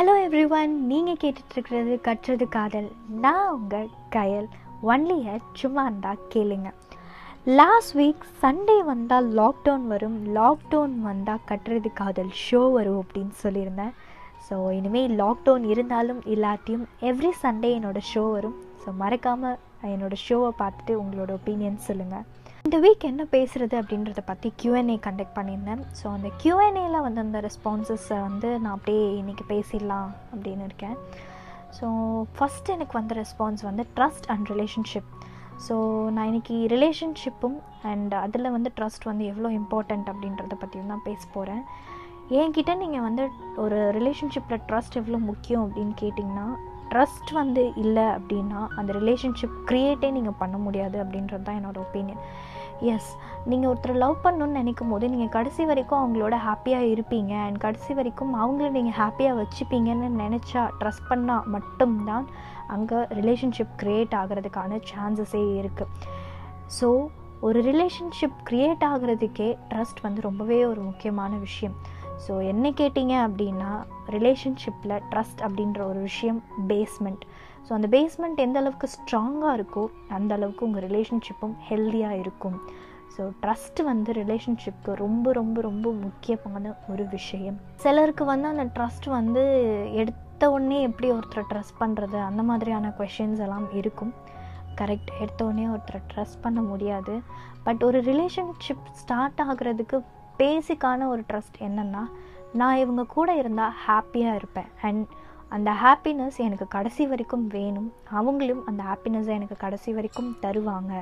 Hello every one நீங்கள் கேட்டுட்ருக்கிறது கற்றது காதல். நான் உங்கள் கயல். ஒன்லியை சும்மா இருந்தால் கேளுங்க. லாஸ்ட் வீக் சண்டே வந்தால் லாக்டவுன் வரும். லாக்டவுன் வந்தால் கட்டுறது காதல் ஷோ வரும் அப்படின்னு சொல்லியிருந்தேன். ஸோ இனிமேல் லாக்டவுன் இருந்தாலும் இல்லாட்டியும் எவ்ரி சண்டே என்னோடய ஷோ வரும். ஸோ மறக்காமல் என்னோடய ஷோவை பார்த்துட்டு உங்களோட ஒப்பீனியன் சொல்லுங்கள் இந்த வீக் என்ன பேசுகிறது அப்படின்றத பற்றி கியூஎன்ஏ கண்டக்ட் பண்ணியிருந்தேன். ஸோ அந்த கியூஎன்ஏயில் வந்து அந்த ரெஸ்பான்சஸை வந்து நான் அப்படியே இன்றைக்கி பேசிடலாம் அப்படின்னு இருக்கேன். ஸோ ஃபஸ்ட் எனக்கு வந்த ரெஸ்பான்ஸ் வந்து ட்ரஸ்ட் அண்ட் ரிலேஷன்ஷிப் ஸோ நான் இன்றைக்கி ரிலேஷன்ஷிப்பும் அண்ட் அதில் வந்து ட்ரஸ்ட் வந்து எவ்வளோ இம்பார்ட்டண்ட் அப்படின்றத பற்றியும் தான் பேச போகிறேன் என்கிட்ட நீங்கள் வந்து ஒரு ரிலேஷன்ஷிப்பில் ட்ரஸ்ட் எவ்வளோ முக்கியம் அப்படின்னு கேட்டிங்கன்னா ட்ரஸ்ட் வந்து இல்லை அப்படின்னா அந்த ரிலேஷன்ஷிப் க்ரியேட்டே நீங்கள் பண்ண முடியாது அப்படின்றது தான் என்னோடய ஒப்பீனியன் எஸ் நீங்கள் ஒருத்தர் லவ் பண்ணணும்னு நினைக்கும் போது நீங்கள் கடைசி வரைக்கும் அவங்களோட ஹாப்பியாக இருப்பீங்க. அண்ட் கடைசி வரைக்கும் அவங்கள நீங்கள் ஹாப்பியாக வச்சுப்பீங்கன்னு நினச்சா ட்ரஸ்ட் பண்ணால் மட்டும்தான் அங்கே ரிலேஷன்ஷிப் க்ரியேட் ஆகிறதுக்கான சான்சஸே இருக்குது ஸோ ஒரு ரிலேஷன்ஷிப் க்ரியேட் ஆகிறதுக்கே ட்ரஸ்ட் வந்து ரொம்பவே ஒரு முக்கியமான விஷயம். ஸோ என்ன கேட்டிங்க அப்படின்னா ரிலேஷன்ஷிப்பில் ட்ரஸ்ட் அப்படின்ற ஒரு விஷயம் பேஸ்மெண்ட் ஸோ அந்த பேஸ்மெண்ட் எந்த அளவுக்கு ஸ்ட்ராங்காக இருக்கோ அந்த அளவுக்கு உங்கள் ரிலேஷன்ஷிப்பும் ஹெல்த்தியாக இருக்கும். ஸோ ட்ரஸ்ட் வந்து ரிலேஷன்ஷிப்க்கு ரொம்ப ரொம்ப ரொம்ப முக்கியமான ஒரு விஷயம். சிலருக்கு வந்து அந்த ட்ரஸ்ட் வந்து எடுத்த உடனே எப்படி ஒருத்தரை ட்ரஸ்ட் பண்ணுறது அந்த மாதிரியான கொஷின்ஸ் எல்லாம் இருக்கும். கரெக்ட் எடுத்த உடனே ஒருத்தரை ட்ரஸ்ட் பண்ண முடியாது. பட் ஒரு ரிலேஷன்ஷிப் ஸ்டார்ட் ஆகுறதுக்கு பேசிக்கான ஒரு ட்ரஸ்ட் என்னென்னா நான் இவங்க கூட இருந்தால் ஹாப்பியாக இருப்பேன். அண்ட் அந்த ஹாப்பினஸ் எனக்கு கடைசி வரைக்கும் வேணும். அவங்களும் அந்த ஹாப்பினஸை எனக்கு கடைசி வரைக்கும் தருவாங்க.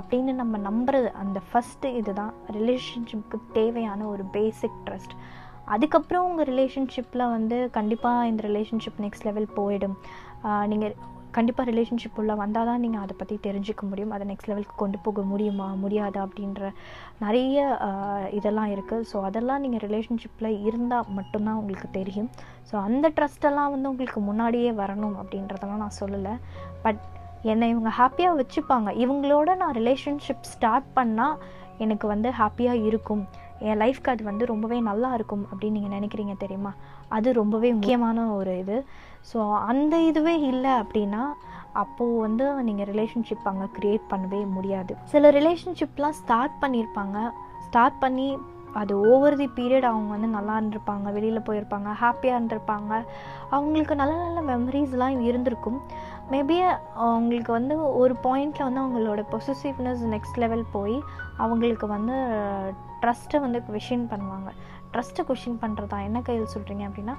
அப்படின்னு நம்ம நம்புறது அந்த ஃபஸ்ட்டு இதுதான். ரிலேஷன்ஷிப்புக்கு தேவையான ஒரு பேசிக் ட்ரஸ்ட் அதுக்கப்புறம் உங்கள் ரிலேஷன்ஷிப்பில் வந்து கண்டிப்பாக இந்த ரிலேஷன்ஷிப் நெக்ஸ்ட் லெவல் போயிடும். நீங்கள் கண்டிப்பாக ரிலேஷன்ஷிப் உள்ள வந்தால் தான் நீங்கள் அதை பற்றி தெரிஞ்சுக்க முடியும். அதை நெக்ஸ்ட் லெவலுக்கு கொண்டு போக முடியுமா முடியாதா அப்படின்ற நிறைய இதெல்லாம் இருக்குது ஸோ அதெல்லாம் நீங்கள் ரிலேஷன்ஷிப்பில் இருந்தால் மட்டும்தான் உங்களுக்கு தெரியும். ஸோ அந்த ட்ரஸ்டெல்லாம் வந்து உங்களுக்கு முன்னாடியே வரணும் அப்படின்றதெல்லாம் நான் சொல்லலை. பட் என்னை இவங்க ஹாப்பியாக வச்சுப்பாங்க. இவங்களோட நான் ரிலேஷன்ஷிப் ஸ்டார்ட் பண்ணால் எனக்கு வந்து ஹாப்பியாக இருக்கும். என் லைஃப்க்கு அது வந்து ரொம்பவே நல்லா இருக்கும் அப்படின்னு நீங்கள் நினைக்கிறீங்க தெரியுமா? அது ரொம்பவே முக்கியமான ஒரு இது. ஸோ அந்த இதுவே இல்லை அப்படின்னா அப்போது வந்து நீங்கள் ரிலேஷன்ஷிப் அங்கே க்ரியேட் பண்ணவே முடியாது. சில ரிலேஷன்ஷிப்லாம் ஸ்டார்ட் பண்ணியிருப்பாங்க ஸ்டார்ட் பண்ணி அது ஓவர் தி பீரியட் அவங்க வந்து நல்லா இருந்திருப்பாங்க வெளியில் போயிருப்பாங்க ஹாப்பியாக இருந்திருப்பாங்க. அவங்களுக்கு நல்ல நல்ல மெமரிஸ்லாம் இருந்திருக்கும். மேபி அவங்களுக்கு வந்து ஒரு பாயிண்டில் வந்து அவங்களோட பொசிசிவ்னஸ் நெக்ஸ்ட் லெவல் போய் அவங்களுக்கு வந்து ட்ரஸ்ட்டை வந்து கொஷின் பண்ணுவாங்க. ட்ரஸ்ட்டை கொஷின் பண்ணுறதா என்ன கையில் சொல்கிறீங்க அப்படின்னா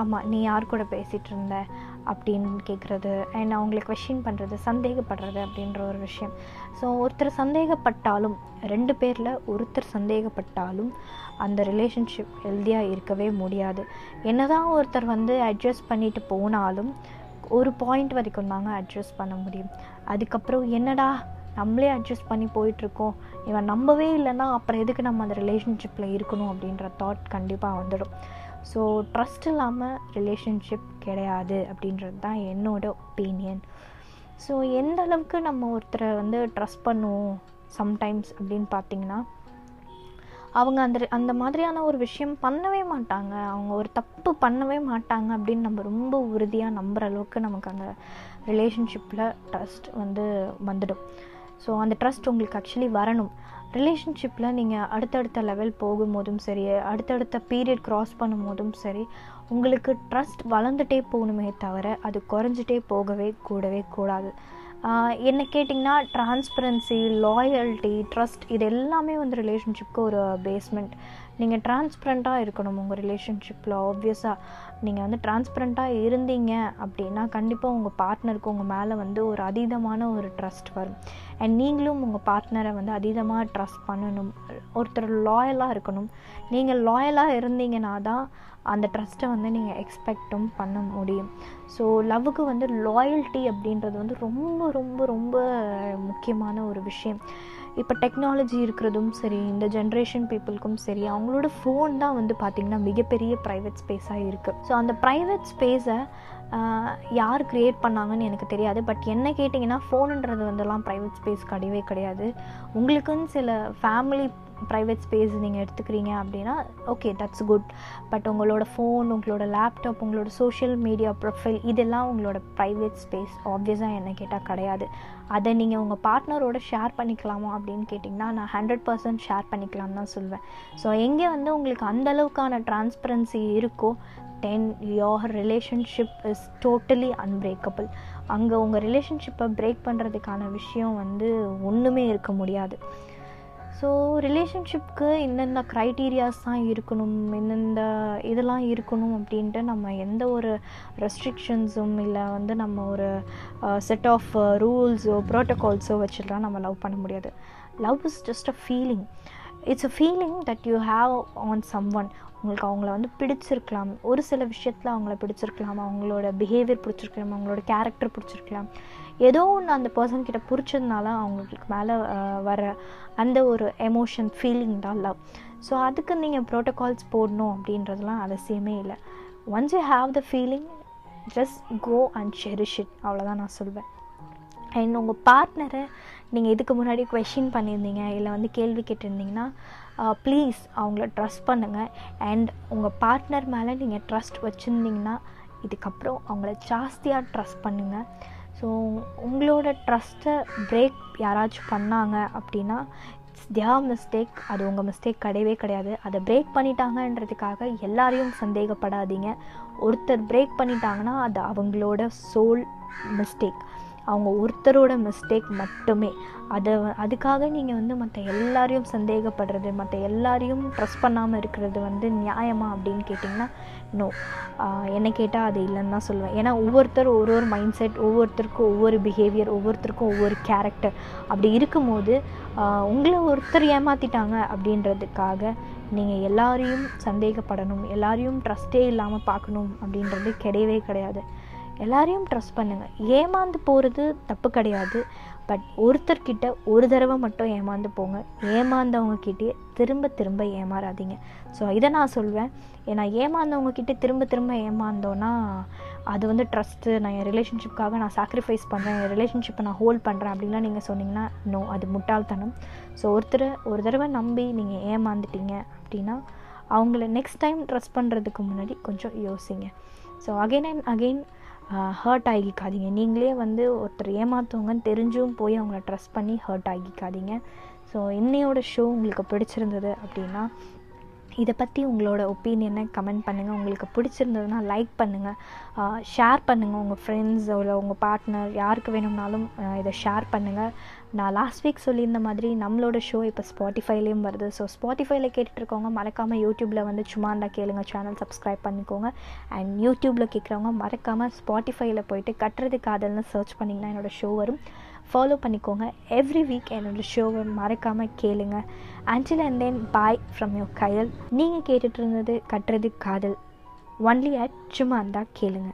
ஆமாம் நீ யார் கூட பேசிகிட்டு இருந்த? அப்படின்னு கேட்குறது அண்ட் அவங்களை கொஷின் பண்ணுறது சந்தேகப்படுறது அப்படின்ற ஒரு விஷயம். ஸோ ஒருத்தர் சந்தேகப்பட்டாலும் ரெண்டு பேரில் ஒருத்தர் சந்தேகப்பட்டாலும் அந்த ரிலேஷன்ஷிப் ஹெல்த்தியாக இருக்கவே முடியாது. என்ன தான் ஒருத்தர் வந்து அட்ஜஸ்ட் பண்ணிட்டு போனாலும் ஒரு பாயிண்ட் வரைக்கும் தாங்க அட்ஜஸ்ட் பண்ண முடியும். அதுக்கப்புறம் என்னடா நம்மளே அட்ஜஸ்ட் பண்ணி போயிட்டுருக்கோம். இவன் நம்பவே இல்லைன்னா அப்புறம் எதுக்கு நம்ம அந்த ரிலேஷன்ஷிப்பில் இருக்கணும் அப்படின்ற தாட் கண்டிப்பாக வந்துடும். ஸோ ட்ரஸ்ட் இல்லாமல் ரிலேஷன்ஷிப் கிடையாது அப்படின்றது தான் என்னோட ஒப்பீனியன் ஸோ எந்த அளவுக்கு நம்ம ஒருத்தரை வந்து ட்ரஸ்ட் பண்ணுவோம் சம்டைம்ஸ் அப்படின்னு பார்த்தீங்கன்னா அவங்க அந்த அந்த மாதிரியான ஒரு விஷயம் பண்ணவே மாட்டாங்க. அவங்க ஒரு தப்பு பண்ணவே மாட்டாங்க அப்படின்னு நம்ம ரொம்ப உறுதியாக நம்புகிற அளவுக்கு நமக்கு அந்த ரிலேஷன்ஷிப்பில் ட்ரஸ்ட் வந்து வந்துடும். ஸோ அந்த ட்ரஸ்ட் உங்களுக்கு ஆக்சுவலி வரணும். ரிலேஷன்ஷிப்பில் நீங்கள் அடுத்தடுத்த லெவல் போகும்போதும் சரி அடுத்தடுத்த பீரியட் க்ராஸ் பண்ணும்போதும் சரி உங்களுக்கு ட்ரஸ்ட் வளர்ந்துட்டே போகணுமே தவிர அது குறைஞ்சிட்டே போகவே கூடவே கூடாது. என்ன கேட்டிங்கன்னா டிரான்ஸ்பரன்சி லாயல்ட்டி ட்ரஸ்ட் இது எல்லாமே வந்து ரிலேஷன்ஷிப்க்கு ஒரு பேஸ்மெண்ட் நீங்கள் டிரான்ஸ்பரண்ட்டாக இருக்கணும் உங்கள் ரிலேஷன்ஷிப்பில் ஆப்வியஸாக நீங்கள் வந்து டிரான்ஸ்பரண்ட்டாக இருந்தீங்க அப்படின்னா கண்டிப்பாக உங்கள் பார்ட்னருக்கு உங்கள் மேலே வந்து ஒரு அதீதமான ஒரு ட்ரஸ்ட் வரும். அண்ட் நீங்களும் உங்கள் பார்ட்னரை வந்து அதீதமாக ட்ரஸ்ட் பண்ணணும். ஒருத்தர் லாயலாக இருக்கணும். நீங்கள் லாயலாக இருந்தீங்கன்னா தான் அந்த ட்ரஸ்ட்டை வந்து நீங்கள் எக்ஸ்பெக்டும் பண்ண முடியும். ஸோ லவ்வுக்கு வந்து லாயல்ட்டி அப்படின்றது வந்து ரொம்ப ரொம்ப ரொம்ப முக்கியமான ஒரு விஷயம். இப்போ டெக்னாலஜி இருக்கிறதும் சரி இந்த ஜென்ரேஷன் பீப்புளுக்கும் சரி அவங்களோட ஃபோன் தான் வந்து பார்த்திங்கன்னா மிகப்பெரிய ப்ரைவேட் ஸ்பேஸாக இருக்குது ஸோ அந்த ப்ரைவேட் ஸ்பேஸை யார் க்ரியேட் பண்ணாங்கன்னு எனக்கு தெரியாது. பட் என்ன கேட்டிங்கன்னா ஃபோனுன்றது வந்துலாம் ப்ரைவேட் ஸ்பேஸ் கிடையவே கிடையாது. உங்களுக்குன்னு சில ஃபேமிலி ப்ரைவேட் ஸ்பேஸ் நீங்கள் எடுத்துக்கிறீங்க அப்படின்னா ஓகே தட்ஸ் குட் பட் உங்களோட ஃபோன் உங்களோட லேப்டாப் உங்களோட சோஷியல் மீடியா ப்ரொஃபைல் இதெல்லாம் உங்களோட ப்ரைவேட் ஸ்பேஸ் ஆப்வியஸாக என்ன கேட்டால் கிடையாது. அதை நீங்கள் உங்கள் பார்ட்னரோட ஷேர் பண்ணிக்கலாமா அப்படின்னு கேட்டிங்கன்னா நான் ஹண்ட்ரட் பர்சன்ட் ஷேர் பண்ணிக்கலாம் தான் சொல்வேன். ஸோ எங்கே வந்து உங்களுக்கு அந்தளவுக்கான டிரான்ஸ்பரன்சி இருக்கோ then your relationship is totally unbreakable அங்கே உங்கள் ரிலேஷன்ஷிப்பை பிரேக் பண்ணுறதுக்கான விஷயம் வந்து ஒன்றுமே இருக்க முடியாது. ஸோ ரிலேஷன்ஷிப்க்கு என்னென்ன க்ரைட்டீரியாஸ் தான் இருக்கணும்? என்னென்ன இதெல்லாம் இருக்கணும் அப்படின்ட்டு நம்ம எந்த ஒரு ரெஸ்ட்ரிக்ஷன்ஸும் இல்லை வந்து நம்ம ஒரு செட் ஆஃப் ரூல்ஸோ ப்ரோட்டோகால்ஸோ வச்சுட்டுலாம் நம்ம லவ் பண்ண முடியாது. Love is just a feeling it's a feeling that you have on someone உங்களுக்கு அவங்கள வந்து பிடிச்சிருக்கலாம். ஒரு சில விஷயத்தில் அவங்கள பிடிச்சிருக்கலாம். அவங்களோட பிஹேவியர் பிடிச்சிருக்கலாம். அவங்களோட கேரக்டர் பிடிச்சிருக்கலாம். ஏதோ ஒன்று அந்த பர்சன் கிட்ட பிடிச்சதுனால அவங்களுக்கு மேலே வர அந்த ஒரு எமோஷன் ஃபீலிங் தான் லவ் ஸோ அதுக்கு நீங்கள் ப்ரோட்டோகால்ஸ் போடணும் அப்படின்றதுலாம் அவசியமே இல்லை. Once you have the feeling just go and cherish it அவ்வளோதான் நான் சொல்வேன். அண்ட் உங்கள் பார்ட்னரை நீங்கள் இதுக்கு முன்னாடி கொஷின் பண்ணியிருந்தீங்க இல்லை வந்து கேள்வி கேட்டிருந்தீங்கன்னா ப்ளீஸ் அவங்கள ட்ரஸ்ட் பண்ணுங்கள் அண்ட் உங்கள் பார்ட்னர் மேலே நீங்கள் ட்ரஸ்ட் வச்சுருந்தீங்கன்னா இதுக்கப்புறம் அவங்கள ஜாஸ்தியாக ட்ரஸ்ட் பண்ணுங்கள் ஸோ உங்களோட ட்ரஸ்ட்டை பிரேக் யாராச்சும் பண்ணாங்க அப்படின்னா இட்ஸ் தியர் மிஸ்டேக் அது உங்கள் மிஸ்டேக் கிடையவே கிடையாது. அதை பிரேக் பண்ணிட்டாங்கன்றதுக்காக எல்லாரையும் சந்தேகப்படாதீங்க. ஒருத்தர் பிரேக் பண்ணிட்டாங்கன்னா அது அவங்களோட சோல் மிஸ்டேக் அவங்க ஒருத்தரோட மிஸ்டேக் மட்டுமே. அதை அதுக்காக நீங்கள் வந்து மற்ற எல்லாரையும் சந்தேகப்படுறது மற்ற எல்லாரையும் ட்ரெஸ் பண்ணாமல் இருக்கிறது வந்து நியாயமா அப்படின்னு கேட்டிங்கன்னா நோ என்னை கேட்டால் அது இல்லைன்னு தான் சொல்லுவேன். ஏன்னா ஒவ்வொருத்தர் ஒரு ஒரு மைண்ட் செட் ஒவ்வொருத்தருக்கும் ஒவ்வொரு பிஹேவியர் ஒவ்வொருத்தருக்கும் ஒவ்வொரு கேரக்டர் அப்படி இருக்கும்போது உங்களை ஒருத்தர் ஏமாற்றிட்டாங்க அப்படின்றதுக்காக நீங்கள் எல்லாரையும் சந்தேகப்படணும் எல்லாரையும் ட்ரஸ்ட்டே இல்லாமல் பார்க்கணும் அப்படின்றது கிடையவே கிடையாது. எல்லாரையும் ட்ரஸ்ட் பண்ணுங்கள் ஏமாந்து போகிறது தப்பு கிடையாது. பட் ஒருத்தர்கிட்ட ஒரு தடவை மட்டும் ஏமாந்து போங்க. ஏமாந்தவங்கக்கிட்டே திரும்ப திரும்ப ஏமாறாதீங்க. ஸோ இதை நான் சொல்வேன். ஏன்னா ஏமாந்தவங்கக்கிட்ட திரும்ப திரும்ப ஏமாந்தோன்னா அது வந்து ட்ரஸ்ட்டு நான் என் ரிலேஷன்ஷிப்காக நான் சாக்ரிஃபைஸ் பண்ணுறேன் என் ரிலேஷன்ஷிப்பை நான் ஹோல்ட் பண்ணுறேன் அப்படின்லாம் நீங்கள் சொன்னீங்கன்னா நோ அது முட்டாள்தனம். ஸோ ஒருத்தர் ஒரு தடவை நம்பி நீங்கள் ஏமாந்துட்டீங்க அப்படின்னா அவங்கள நெக்ஸ்ட் டைம் ட்ரஸ்ட் பண்ணுறதுக்கு முன்னாடி கொஞ்சம் யோசிங்க. So again and again hurt ஆகிக்காதீங்க. நீங்களே வந்து ஒருத்தர் ஏமாத்துவங்கன்னு தெரிஞ்சும் போய் அவங்கள ட்ரஸ்ட் பண்ணி ஹர்ட் ஆகிக்காதீங்க. ஸோ இன்னையோட ஷோ உங்களுக்கு பிடிச்சிருந்தது அப்படின்னா இதை பற்றி உங்களோட ஒப்பீனியனை கமெண்ட் பண்ணுங்கள் உங்களுக்கு பிடிச்சிருந்ததுன்னா லைக் பண்ணுங்கள் ஷேர் பண்ணுங்கள் உங்கள் ஃப்ரெண்ட்ஸ் இல்லை உங்கள் பார்ட்னர் யாருக்கு வேணும்னாலும் இதை ஷேர் பண்ணுங்கள் நான் லாஸ்ட் வீக் சொல்லியிருந்த மாதிரி நம்மளோட ஷோ இப்போ ஸ்பாட்டிஃபைலேயும் வருது. ஸோ ஸ்பாட்டிஃபைல கேட்டுட்ருக்கவங்க மறக்காமல் யூடியூப்பில் வந்து சும்மா இருந்தால் கேளுங்க. சேனல் சப்ஸ்கிரைப் பண்ணிக்கோங்க. அண்ட் யூடியூப்பில் கேட்குறவங்க மறக்காமல் ஸ்பாட்டிஃபைல போயிட்டு கட்டுறது காதல்னு சர்ச் பண்ணிங்கன்னா என்னோடய ஷோ வரும். ஃபாலோ பண்ணிக்கோங்க. எவ்ரி வீக் என்னோடய ஷோவை மறக்காமல் கேளுங்க. Until and then bye from your கையல் நீங்கள் கேட்டுட்டு இருந்தது கட்டுறது காதல். ஒன்லி அட் சும்மா இருந்தால் கேளுங்க.